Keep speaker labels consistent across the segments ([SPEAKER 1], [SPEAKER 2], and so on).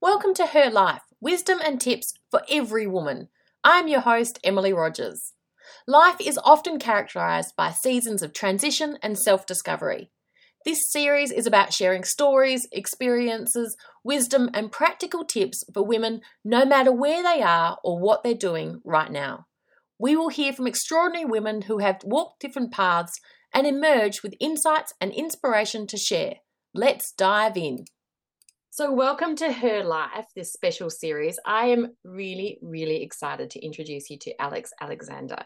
[SPEAKER 1] Welcome to Her Life Wisdom and Tips for Every Woman. I'm your host, Emily Rogers. Life is often characterized by seasons of transition and self discovery. This series is about sharing stories, experiences, wisdom, and practical tips for women no matter where they are or what they're doing right now. We will hear from extraordinary women who have walked different paths and emerge with insights and inspiration to share. Let's dive in. So, welcome to Her Life, this special series. I am really, really excited to introduce you to Alex Alexander.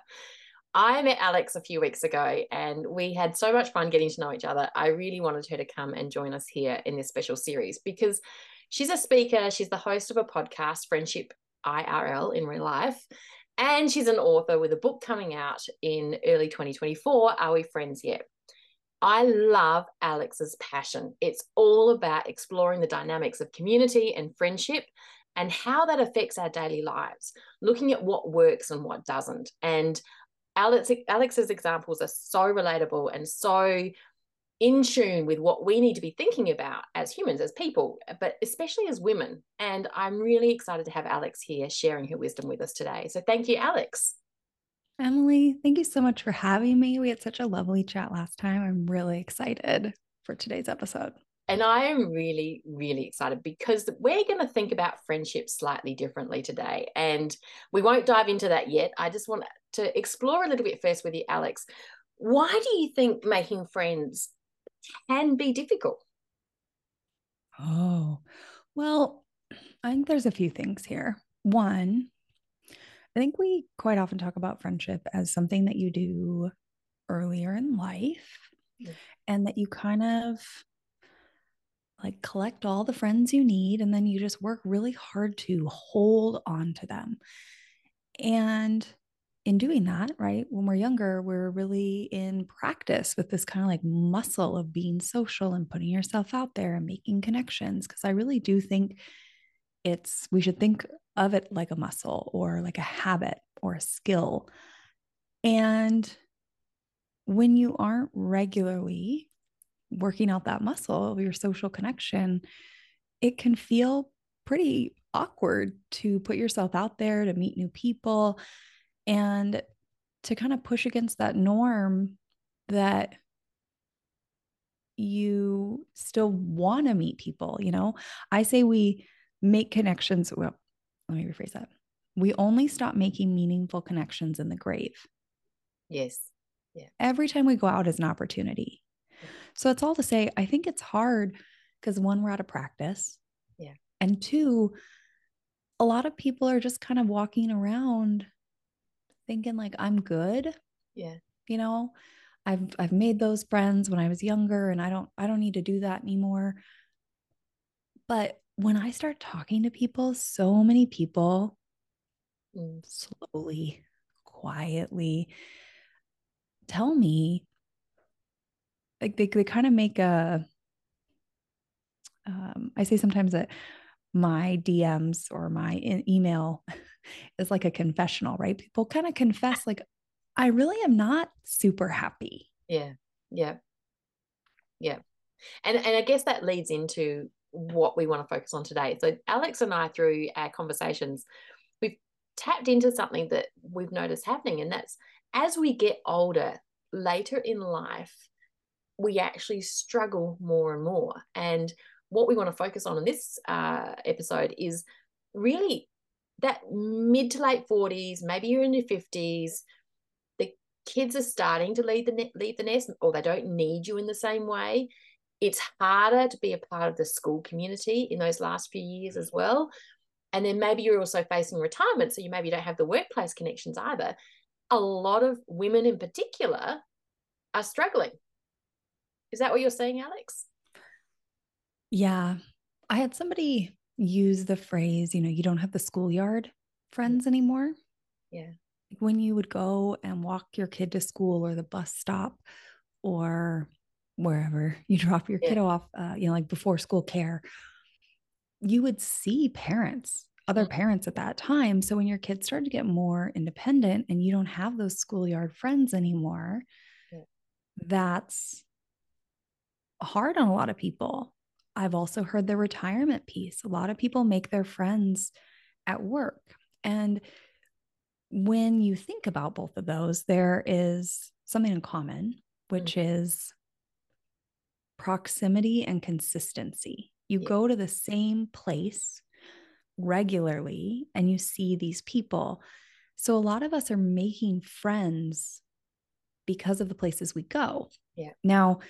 [SPEAKER 1] I met Alex a few weeks ago and we had so much fun getting to know each other. I really wanted her to come and join us here in this special series because she's a speaker, she's the host of a podcast, Friendship IRL in real life, and she's an author with a book coming out in early 2024. Are we friends yet? I love Alex's passion. It's all about exploring the dynamics of community and friendship and how that affects our daily lives, looking at what works and what doesn't. And Alex, Alex's examples are so relatable and so in tune with what we need to be thinking about as humans, as people, but especially as women. And I'm really excited to have Alex here sharing her wisdom with us today. So thank you, Alex.
[SPEAKER 2] Emily, thank you so much for having me. We had such a lovely chat last time. I'm really excited for today's episode.
[SPEAKER 1] And I am really, really excited because we're going to think about friendship slightly differently today. And we won't dive into that yet. I just want to explore a little bit first with you, Alex. Why do you think making friends can be difficult?
[SPEAKER 2] Oh, well, I think there's a few things here. One, I think we quite often talk about friendship as something that you do earlier in life yeah. and that you kind of like collect all the friends you need and then you just work really hard to hold on to them. And in doing that, right, when we're younger, we're really in practice with this kind of like muscle of being social and putting yourself out there and making connections. Cause I really do think it's, we should think of it like a muscle or like a habit or a skill. And when you aren't regularly working out that muscle of your social connection, it can feel pretty awkward to put yourself out there to meet new people and to kind of push against that norm that you still want to meet people. You know, I say we make connections. Well, let me rephrase that. We only stop making meaningful connections in the grave.
[SPEAKER 1] Yes.
[SPEAKER 2] Yeah. Every time we go out is an opportunity. So it's all to say, I think it's hard because one, we're out of practice.
[SPEAKER 1] Yeah.
[SPEAKER 2] And two, a lot of people are just kind of walking around thinking like I'm good.
[SPEAKER 1] Yeah.
[SPEAKER 2] You know, I've I've made those friends when I was younger and I don't I don't need to do that anymore. But when I start talking to people, so many people mm. slowly, quietly tell me, like they, they kind of make a, um, I say sometimes that my DMs or my email is like a confessional, right? People kind of confess, like, I really am not super happy.
[SPEAKER 1] Yeah. Yeah. Yeah. And and I guess that leads into what we want to focus on today. So, Alex and I, through our conversations, we've tapped into something that we've noticed happening, and that's as we get older, later in life, we actually struggle more and more. And what we want to focus on in this uh, episode is really that mid to late 40s, maybe you're in your 50s, the kids are starting to leave the, leave the nest, or they don't need you in the same way it's harder to be a part of the school community in those last few years as well. And then maybe you're also facing retirement, so you maybe don't have the workplace connections either. A lot of women in particular are struggling. Is that what you're saying, Alex?
[SPEAKER 2] Yeah. I had somebody use the phrase, you know, you don't have the schoolyard friends anymore.
[SPEAKER 1] Yeah.
[SPEAKER 2] When you would go and walk your kid to school or the bus stop or wherever you drop your yeah. kiddo off, uh, you know, like before school care, you would see parents, other mm-hmm. parents at that time. So when your kids start to get more independent and you don't have those schoolyard friends anymore, yeah. that's hard on a lot of people. I've also heard the retirement piece. A lot of people make their friends at work. And when you think about both of those, there is something in common, which mm-hmm. is proximity and consistency. You yeah. go to the same place regularly and you see these people. So a lot of us are making friends because of the places we go.
[SPEAKER 1] Yeah.
[SPEAKER 2] Now,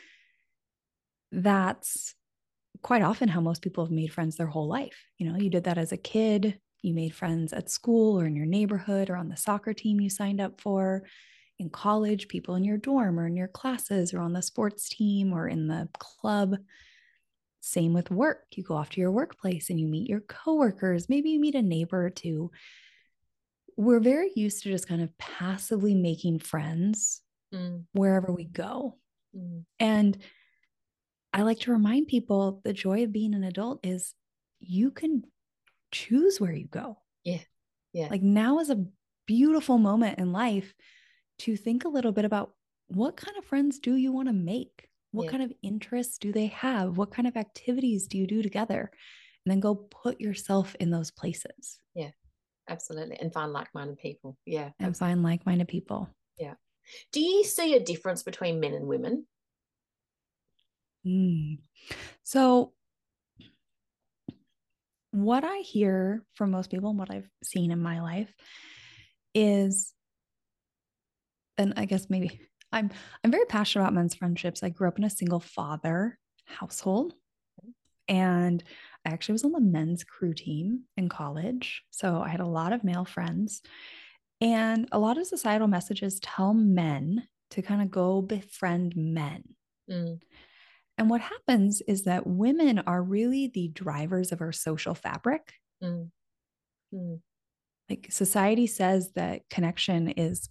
[SPEAKER 2] that's quite often how most people have made friends their whole life. You know, you did that as a kid, you made friends at school or in your neighborhood or on the soccer team you signed up for. In college, people in your dorm or in your classes or on the sports team or in the club. Same with work. You go off to your workplace and you meet your coworkers. Maybe you meet a neighbor or two. We're very used to just kind of passively making friends mm. wherever we go. Mm. And I like to remind people the joy of being an adult is you can choose where you go.
[SPEAKER 1] Yeah. Yeah.
[SPEAKER 2] Like now is a beautiful moment in life to think a little bit about what kind of friends do you want to make? What yeah. kind of interests do they have? What kind of activities do you do together? And then go put yourself in those places.
[SPEAKER 1] Yeah, absolutely. And find like minded people. Yeah.
[SPEAKER 2] And absolutely. find like minded people.
[SPEAKER 1] Yeah. Do you see a difference between men and women?
[SPEAKER 2] Mm. So, what I hear from most people and what I've seen in my life is, and I guess maybe I'm I'm very passionate about men's friendships. I grew up in a single father household, and I actually was on the men's crew team in college, so I had a lot of male friends. And a lot of societal messages tell men to kind of go befriend men. Mm. And what happens is that women are really the drivers of our social fabric. Mm. Mm. Like society says that connection is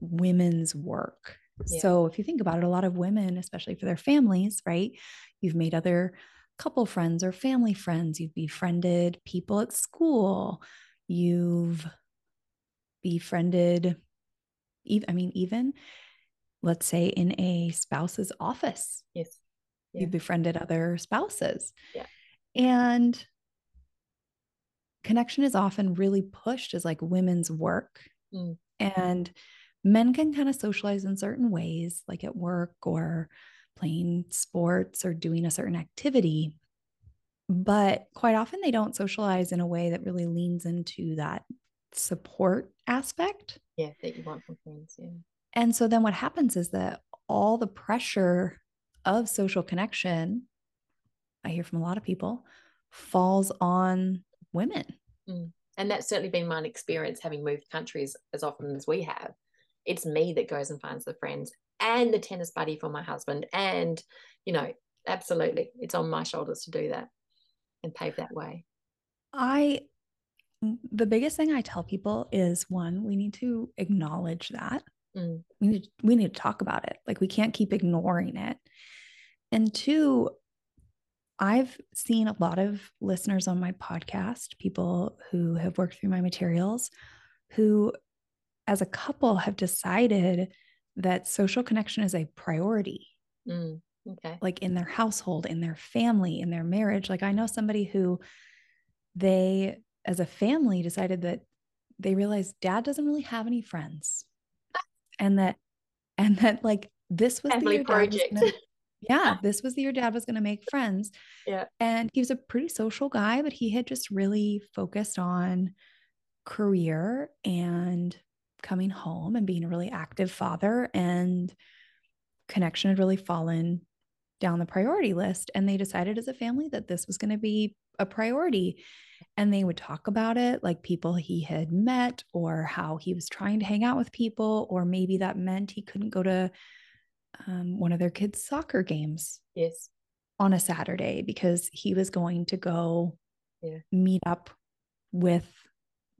[SPEAKER 2] women's work. Yeah. So if you think about it, a lot of women, especially for their families, right? You've made other couple friends or family friends, you've befriended people at school, you've befriended, even, I mean, even let's say in a spouse's office.
[SPEAKER 1] Yes
[SPEAKER 2] yeah. you befriended other spouses.
[SPEAKER 1] Yeah.
[SPEAKER 2] And connection is often really pushed as like women's work. Mm. And men can kind of socialize in certain ways, like at work or playing sports or doing a certain activity. But quite often they don't socialize in a way that really leans into that support aspect.
[SPEAKER 1] Yeah, that you want from friends. Yeah.
[SPEAKER 2] And so then what happens is that all the pressure of social connection, I hear from a lot of people, falls on women.
[SPEAKER 1] Mm. And that's certainly been my experience having moved countries as often as we have. It's me that goes and finds the friends and the tennis buddy for my husband. And, you know, absolutely, it's on my shoulders to do that and pave that way.
[SPEAKER 2] I, the biggest thing I tell people is one, we need to acknowledge that. Mm. We need we need to talk about it. Like we can't keep ignoring it. And two, I've seen a lot of listeners on my podcast, people who have worked through my materials, who, as a couple, have decided that social connection is a priority.
[SPEAKER 1] Mm, okay.
[SPEAKER 2] Like in their household, in their family, in their marriage. Like I know somebody who they, as a family, decided that they realized dad doesn't really have any friends. and that, and that like this was
[SPEAKER 1] family
[SPEAKER 2] the
[SPEAKER 1] project
[SPEAKER 2] yeah, this was the year dad was going to make friends.
[SPEAKER 1] Yeah.
[SPEAKER 2] And he was a pretty social guy, but he had just really focused on career and coming home and being a really active father. And connection had really fallen down the priority list. And they decided as a family that this was going to be a priority. And they would talk about it like people he had met or how he was trying to hang out with people, or maybe that meant he couldn't go to um, one of their kids' soccer games.
[SPEAKER 1] Yes.
[SPEAKER 2] On a Saturday because he was going to go
[SPEAKER 1] yeah.
[SPEAKER 2] meet up with,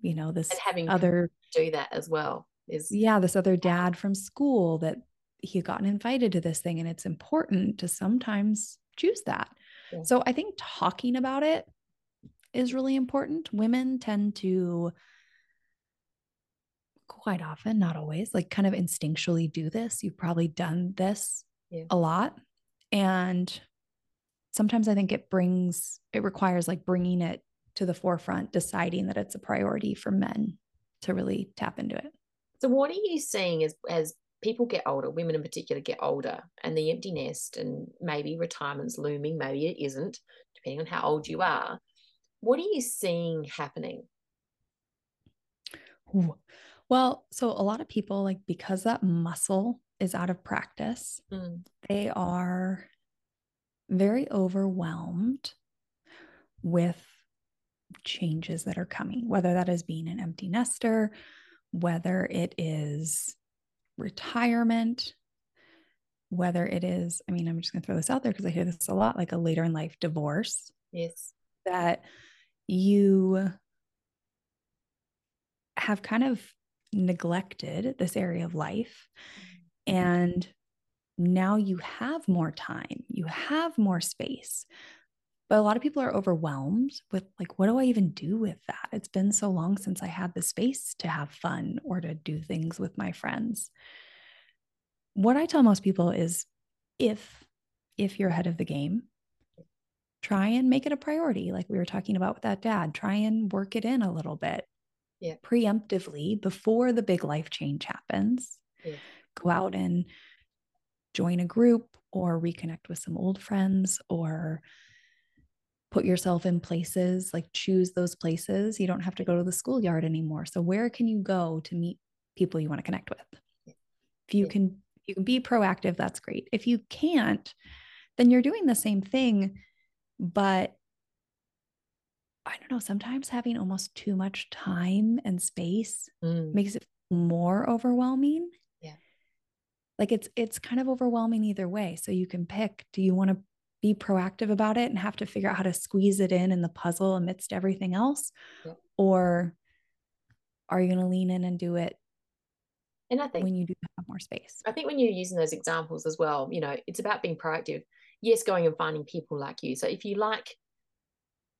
[SPEAKER 2] you know, this
[SPEAKER 1] and having
[SPEAKER 2] other
[SPEAKER 1] do that as well is
[SPEAKER 2] yeah, this other dad from school that he had gotten invited to this thing. And it's important to sometimes choose that. Yeah. So I think talking about it is really important. Women tend to quite often, not always, like kind of instinctually do this. You've probably done this yeah. a lot. And sometimes I think it brings, it requires like bringing it to the forefront, deciding that it's a priority for men to really tap into it.
[SPEAKER 1] So, what are you seeing as as people get older, women in particular get older, and the empty nest and maybe retirement's looming, maybe it isn't, depending on how old you are. What are you seeing happening?
[SPEAKER 2] Ooh. Well, so a lot of people, like, because that muscle is out of practice, mm. they are very overwhelmed with changes that are coming, whether that is being an empty nester, whether it is retirement, whether it is, I mean, I'm just going to throw this out there because I hear this a lot like a later in life divorce.
[SPEAKER 1] Yes.
[SPEAKER 2] That you have kind of neglected this area of life. Mm-hmm. And now you have more time, you have more space. But a lot of people are overwhelmed with, like, what do I even do with that? It's been so long since I had the space to have fun or to do things with my friends. What I tell most people is if if you're ahead of the game, try and make it a priority like we were talking about with that dad try and work it in a little bit
[SPEAKER 1] yeah.
[SPEAKER 2] preemptively before the big life change happens
[SPEAKER 1] yeah.
[SPEAKER 2] go out and join a group or reconnect with some old friends or put yourself in places like choose those places you don't have to go to the schoolyard anymore so where can you go to meet people you want to connect with yeah. if you can you can be proactive that's great if you can't then you're doing the same thing but I don't know, sometimes having almost too much time and space mm. makes it more overwhelming.
[SPEAKER 1] Yeah.
[SPEAKER 2] Like it's it's kind of overwhelming either way. So you can pick do you want to be proactive about it and have to figure out how to squeeze it in in the puzzle amidst everything else yeah. or are you going to lean in and do it
[SPEAKER 1] and I think
[SPEAKER 2] when you do have more space.
[SPEAKER 1] I think when you're using those examples as well, you know, it's about being proactive. Yes, going and finding people like you. So if you like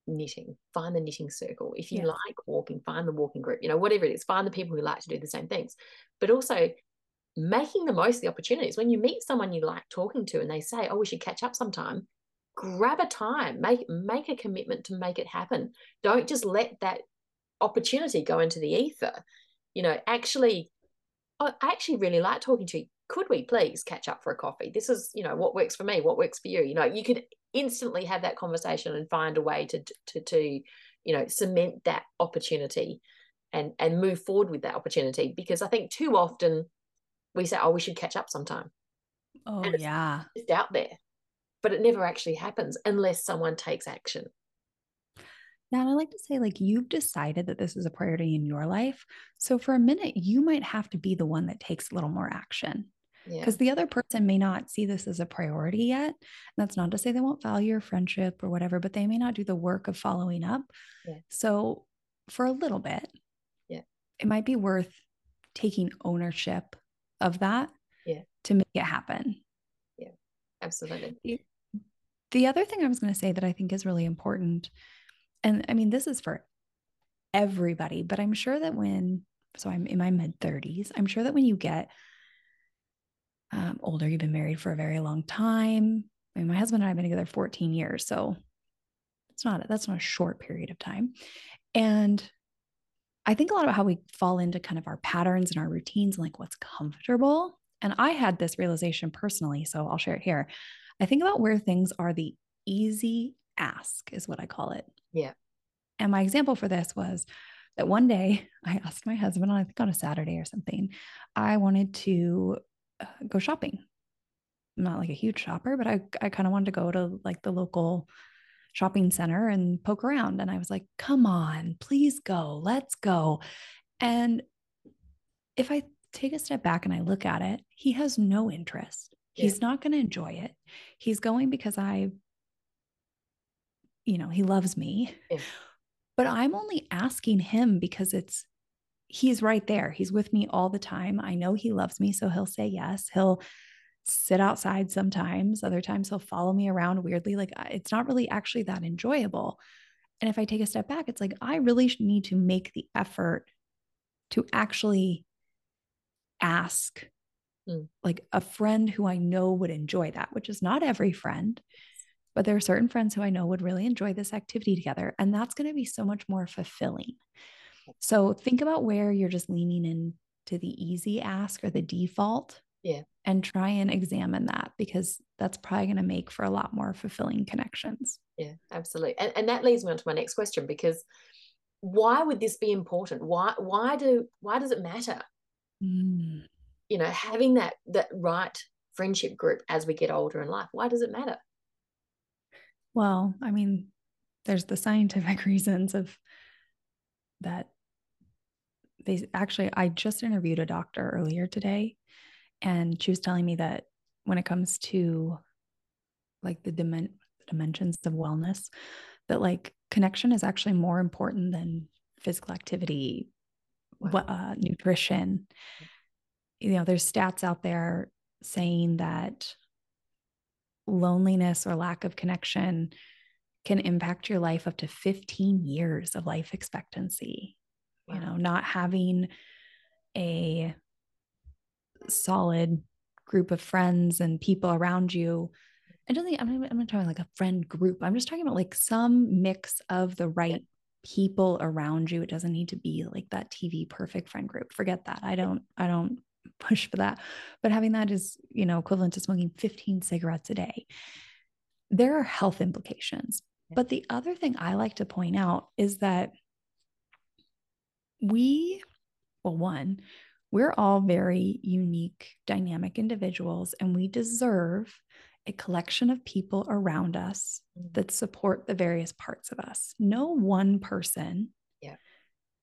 [SPEAKER 1] knitting, find the knitting circle. If you like walking, find the walking group, you know, whatever it is, find the people who like to do the same things. But also making the most of the opportunities. When you meet someone you like talking to and they say, Oh, we should catch up sometime, grab a time, make make a commitment to make it happen. Don't just let that opportunity go into the ether. You know, actually, I actually really like talking to you. Could we please catch up for a coffee? This is, you know, what works for me, what works for you. You know, you could instantly have that conversation and find a way to to to you know cement that opportunity and and move forward with that opportunity because i think too often we say oh we should catch up sometime
[SPEAKER 2] oh it's, yeah
[SPEAKER 1] it's out there but it never actually happens unless someone takes action
[SPEAKER 2] now, I like to say, like, you've decided that this is a priority in your life. So, for a minute, you might have to be the one that takes a little more action because yeah. the other person may not see this as a priority yet. that's not to say they won't value your friendship or whatever, but they may not do the work of following up.
[SPEAKER 1] Yeah.
[SPEAKER 2] So for a little bit,
[SPEAKER 1] yeah,
[SPEAKER 2] it might be worth taking ownership of that
[SPEAKER 1] yeah.
[SPEAKER 2] to make it happen.
[SPEAKER 1] Yeah, absolutely.
[SPEAKER 2] The, the other thing I was going to say that I think is really important, and I mean, this is for everybody, but I'm sure that when, so I'm in my mid 30s, I'm sure that when you get um, older. You've been married for a very long time. I mean, my husband and I have been together 14 years, so it's not that's not a short period of time. And I think a lot about how we fall into kind of our patterns and our routines and like what's comfortable. And I had this realization personally, so I'll share it here. I think about where things are the easy ask, is what I call it.
[SPEAKER 1] Yeah.
[SPEAKER 2] And my example for this was that one day I asked my husband, I think on a Saturday or something, I wanted to uh, go shopping. I'm not like a huge shopper, but I, I kind of wanted to go to like the local shopping center and poke around. And I was like, come on, please go, let's go. And if I take a step back and I look at it, he has no interest. Yeah. He's not going to enjoy it. He's going because I, you know, he loves me. Yeah. But I'm only asking him because it's he's right there. He's with me all the time. I know he loves me, so he'll say yes. He'll sit outside sometimes. Other times he'll follow me around weirdly. Like it's not really actually that enjoyable. And if I take a step back, it's like I really need to make the effort to actually ask mm. like a friend who I know would enjoy that, which is not every friend. but there are certain friends who I know would really enjoy this activity together. And that's going to be so much more fulfilling. So think about where you're just leaning into the easy ask or the default.
[SPEAKER 1] Yeah.
[SPEAKER 2] And try and examine that because that's probably going to make for a lot more fulfilling connections.
[SPEAKER 1] Yeah, absolutely. And, and that leads me on to my next question because why would this be important? Why why do why does it matter?
[SPEAKER 2] Mm.
[SPEAKER 1] You know, having that that right friendship group as we get older in life. Why does it matter?
[SPEAKER 2] Well, I mean, there's the scientific reasons of that they actually I just interviewed a doctor earlier today and she was telling me that when it comes to like the dimen- dimensions of wellness that like connection is actually more important than physical activity wow. uh, nutrition you know there's stats out there saying that loneliness or lack of connection can impact your life up to 15 years of life expectancy. Wow. You know, not having a solid group of friends and people around you. I don't think I'm, I'm not talking like a friend group. I'm just talking about like some mix of the right people around you. It doesn't need to be like that TV perfect friend group. Forget that. I don't, I don't push for that. But having that is, you know, equivalent to smoking 15 cigarettes a day. There are health implications. But the other thing I like to point out is that we, well, one, we're all very unique, dynamic individuals, and we deserve a collection of people around us mm. that support the various parts of us. No one person
[SPEAKER 1] yeah.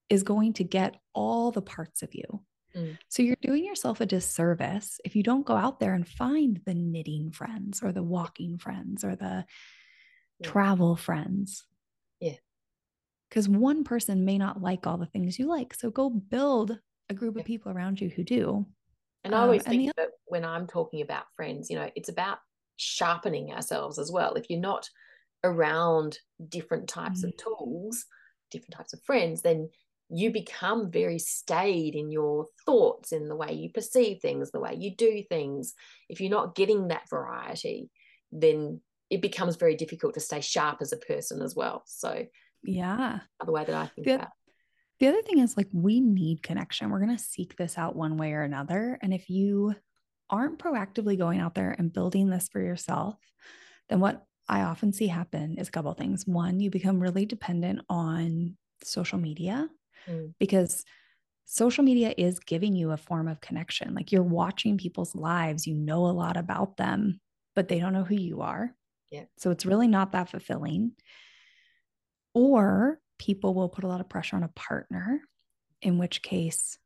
[SPEAKER 2] is going to get all the parts of you. Mm. So you're doing yourself a disservice if you don't go out there and find the knitting friends or the walking friends or the yeah. travel friends.
[SPEAKER 1] Yeah.
[SPEAKER 2] Because one person may not like all the things you like. So go build a group of people around you who do.
[SPEAKER 1] And I always um, think the- that when I'm talking about friends, you know, it's about sharpening ourselves as well. If you're not around different types mm-hmm. of tools, different types of friends, then you become very staid in your thoughts, in the way you perceive things, the way you do things. If you're not getting that variety, then it becomes very difficult to stay sharp as a person as well. So,
[SPEAKER 2] yeah,
[SPEAKER 1] the way that I think
[SPEAKER 2] the,
[SPEAKER 1] about.
[SPEAKER 2] The other thing is like we need connection. We're going to seek this out one way or another. And if you aren't proactively going out there and building this for yourself, then what I often see happen is a couple things. One, you become really dependent on social media mm. because social media is giving you a form of connection. Like you're watching people's lives, you know a lot about them, but they don't know who you are.
[SPEAKER 1] Yeah.
[SPEAKER 2] So it's really not that fulfilling. Or people will put a lot of pressure on a partner, in which case,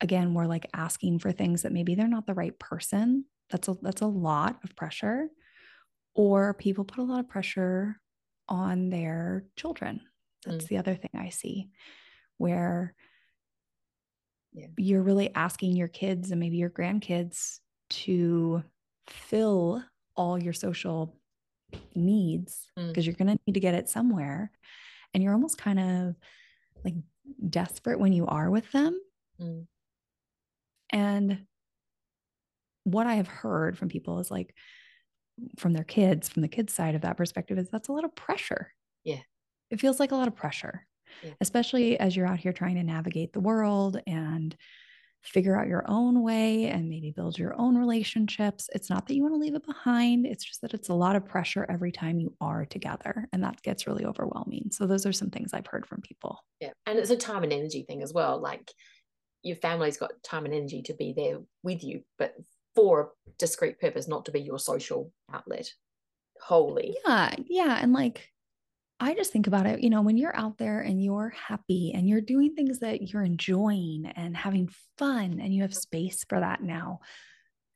[SPEAKER 2] again, we're like asking for things that maybe they're not the right person. That's a that's a lot of pressure. Or people put a lot of pressure on their children. That's mm. the other thing I see where yeah. you're really asking your kids and maybe your grandkids to fill all your social needs because mm. you're going to need to get it somewhere and you're almost kind of like desperate when you are with them
[SPEAKER 1] mm.
[SPEAKER 2] and what i have heard from people is like from their kids from the kids side of that perspective is that's a lot of pressure
[SPEAKER 1] yeah
[SPEAKER 2] it feels like a lot of pressure yeah. especially as you're out here trying to navigate the world and figure out your own way and maybe build your own relationships. It's not that you want to leave it behind, it's just that it's a lot of pressure every time you are together. And that gets really overwhelming. So, those are some things I've heard from people.
[SPEAKER 1] Yeah. And it's a time and energy thing as well. Like your family's got time and energy to be there with you, but for a discrete purpose, not to be your social outlet wholly.
[SPEAKER 2] Yeah. Yeah. And like, I just think about it, you know, when you're out there and you're happy and you're doing things that you're enjoying and having fun and you have space for that now.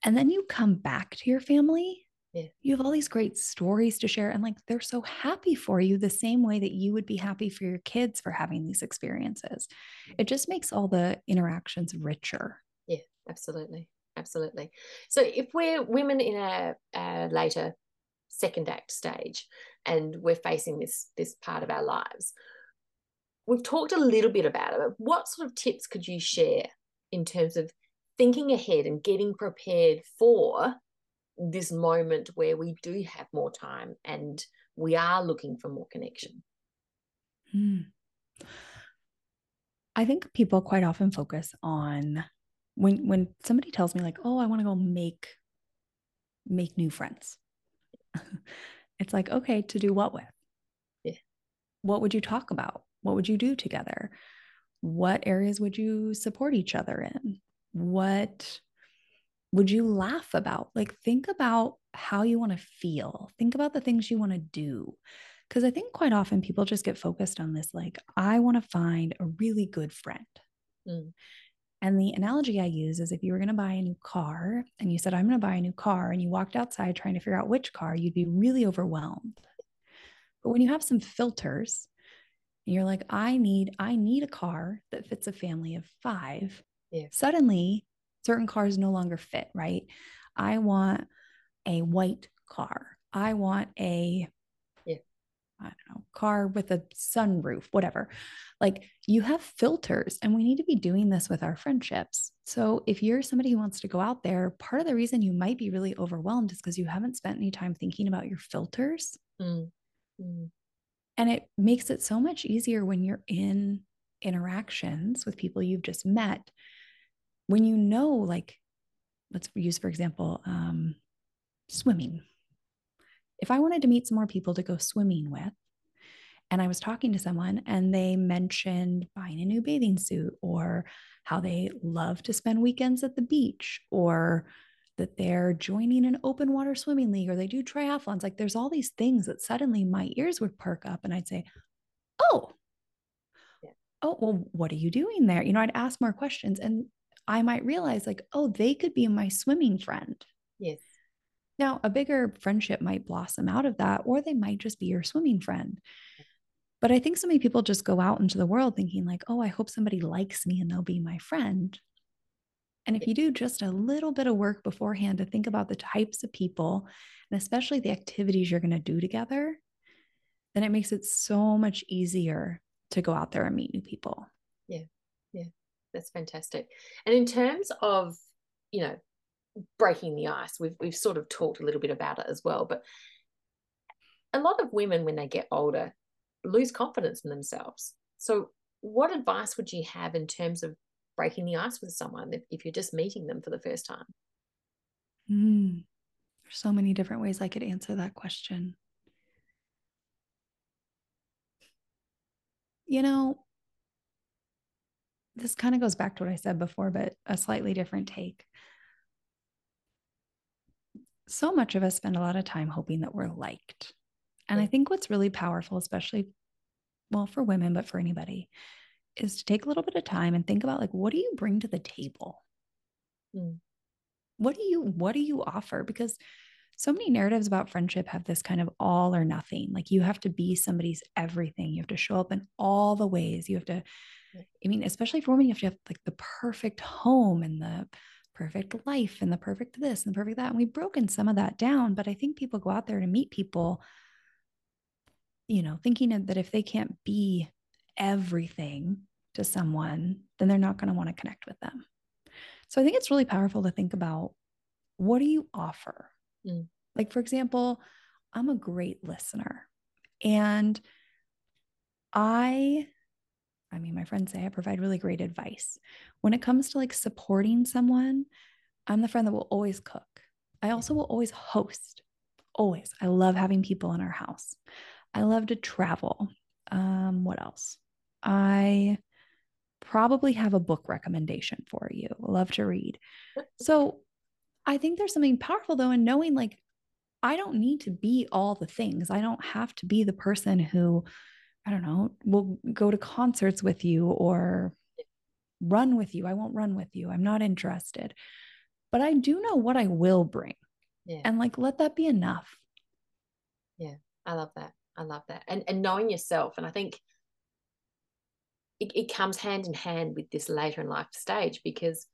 [SPEAKER 2] And then you come back to your family,
[SPEAKER 1] yeah.
[SPEAKER 2] you have all these great stories to share. And like they're so happy for you the same way that you would be happy for your kids for having these experiences. It just makes all the interactions richer.
[SPEAKER 1] Yeah, absolutely. Absolutely. So if we're women in a later second act stage and we're facing this this part of our lives we've talked a little bit about it what sort of tips could you share in terms of thinking ahead and getting prepared for this moment where we do have more time and we are looking for more connection?
[SPEAKER 2] Hmm. I think people quite often focus on when when somebody tells me like, "Oh, I want to go make make new friends." it's like, "Okay, to do what with?"
[SPEAKER 1] Yeah.
[SPEAKER 2] What would you talk about? What would you do together? What areas would you support each other in? What would you laugh about? Like, think about how you want to feel. Think about the things you want to do. Because I think quite often people just get focused on this, like, I want to find a really good friend. Mm. And the analogy I use is if you were going to buy a new car and you said, I'm going to buy a new car, and you walked outside trying to figure out which car, you'd be really overwhelmed. But when you have some filters, and you're like, I need, I need a car that fits a family of five. Yeah. Suddenly, certain cars no longer fit, right? I want a white car. I want a. I don't know, car with a sunroof, whatever. Like you have filters, and we need to be doing this with our friendships. So, if you're somebody who wants to go out there, part of the reason you might be really overwhelmed is because you haven't spent any time thinking about your filters. Mm. Mm. And it makes it so much easier when you're in interactions with people you've just met when you know, like, let's use, for example, um, swimming. If I wanted to meet some more people to go swimming with, and I was talking to someone and they mentioned buying a new bathing suit or how they love to spend weekends at the beach or that they're joining an open water swimming league or they do triathlons. Like there's all these things that suddenly my ears would perk up and I'd say, Oh, yeah. oh, well, what are you doing there? You know, I'd ask more questions and I might realize, like, oh, they could be my swimming friend.
[SPEAKER 1] Yes.
[SPEAKER 2] Now, a bigger friendship might blossom out of that, or they might just be your swimming friend. But I think so many people just go out into the world thinking, like, oh, I hope somebody likes me and they'll be my friend. And if you do just a little bit of work beforehand to think about the types of people and especially the activities you're going to do together, then it makes it so much easier to go out there and meet new people.
[SPEAKER 1] Yeah. Yeah that's fantastic. And in terms of, you know, breaking the ice, we've we've sort of talked a little bit about it as well. But a lot of women, when they get older, lose confidence in themselves. So, what advice would you have in terms of breaking the ice with someone if, if you're just meeting them for the first time?
[SPEAKER 2] Mm, there's so many different ways I could answer that question. You know, this kind of goes back to what I said before, but a slightly different take. So much of us spend a lot of time hoping that we're liked. And I think what's really powerful, especially, well, for women, but for anybody, is to take a little bit of time and think about like, what do you bring to the table? Mm. What do you, what do you offer? Because so many narratives about friendship have this kind of all or nothing. Like you have to be somebody's everything. You have to show up in all the ways. You have to I mean, especially for women, you have to have like the perfect home and the perfect life and the perfect this and the perfect that. And we've broken some of that down, but I think people go out there to meet people, you know, thinking that if they can't be everything to someone, then they're not going to want to connect with them. So I think it's really powerful to think about what do you offer? Mm. Like, for example, I'm a great listener and I I mean, my friends say I provide really great advice. When it comes to like supporting someone, I'm the friend that will always cook. I also will always host. Always. I love having people in our house. I love to travel. Um, what else? I probably have a book recommendation for you. love to read. So I think there's something powerful though in knowing like I don't need to be all the things. I don't have to be the person who I don't know, we'll go to concerts with you or run with you. I won't run with you. I'm not interested. But I do know what I will bring. Yeah. And like let that be enough.
[SPEAKER 1] Yeah. I love that. I love that. And and knowing yourself. And I think it, it comes hand in hand with this later in life stage because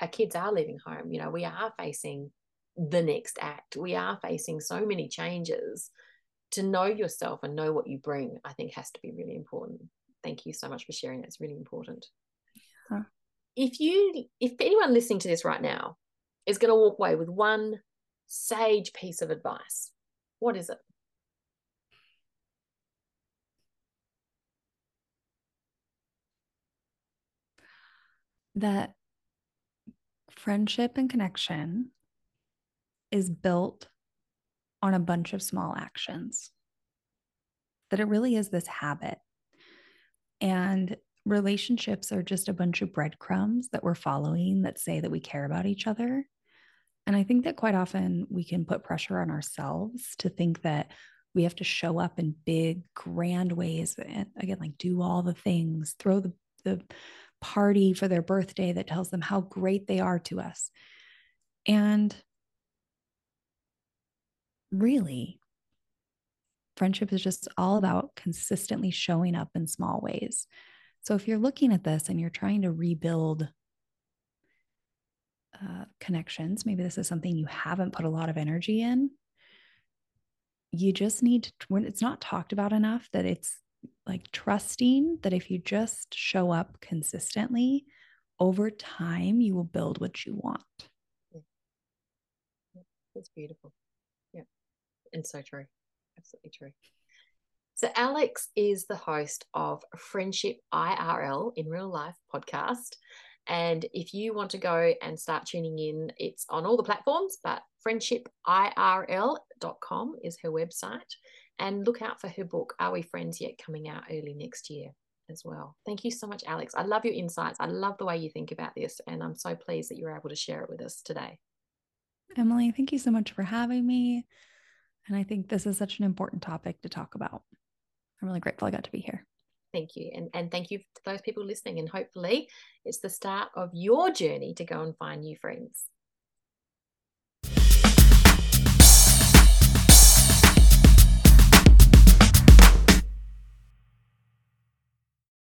[SPEAKER 1] our kids are leaving home. You know, we are facing the next act. We are facing so many changes to know yourself and know what you bring, I think has to be really important. Thank you so much for sharing. That's really important. Huh. If you, if anyone listening to this right now is going to walk away with one sage piece of advice, what is it?
[SPEAKER 2] That friendship and connection is built on a bunch of small actions. That it really is this habit. And relationships are just a bunch of breadcrumbs that we're following that say that we care about each other. And I think that quite often we can put pressure on ourselves to think that we have to show up in big, grand ways. And again, like do all the things, throw the, the party for their birthday that tells them how great they are to us. And really, friendship is just all about consistently showing up in small ways. So if you're looking at this and you're trying to rebuild uh, connections, maybe this is something you haven't put a lot of energy in. You just need to, when it's not talked about enough, that it's like trusting that if you just show up consistently over time, you will build what you want.
[SPEAKER 1] That's beautiful. And so true. Absolutely true. So, Alex is the host of Friendship IRL in Real Life podcast. And if you want to go and start tuning in, it's on all the platforms, but friendshipirl.com is her website. And look out for her book, Are We Friends Yet? coming out early next year as well. Thank you so much, Alex. I love your insights. I love the way you think about this. And I'm so pleased that you're able to share it with us today.
[SPEAKER 2] Emily, thank you so much for having me. And I think this is such an important topic to talk about. I'm really grateful I got to be here.
[SPEAKER 1] Thank you. And, and thank you to those people listening. And hopefully, it's the start of your journey to go and find new friends.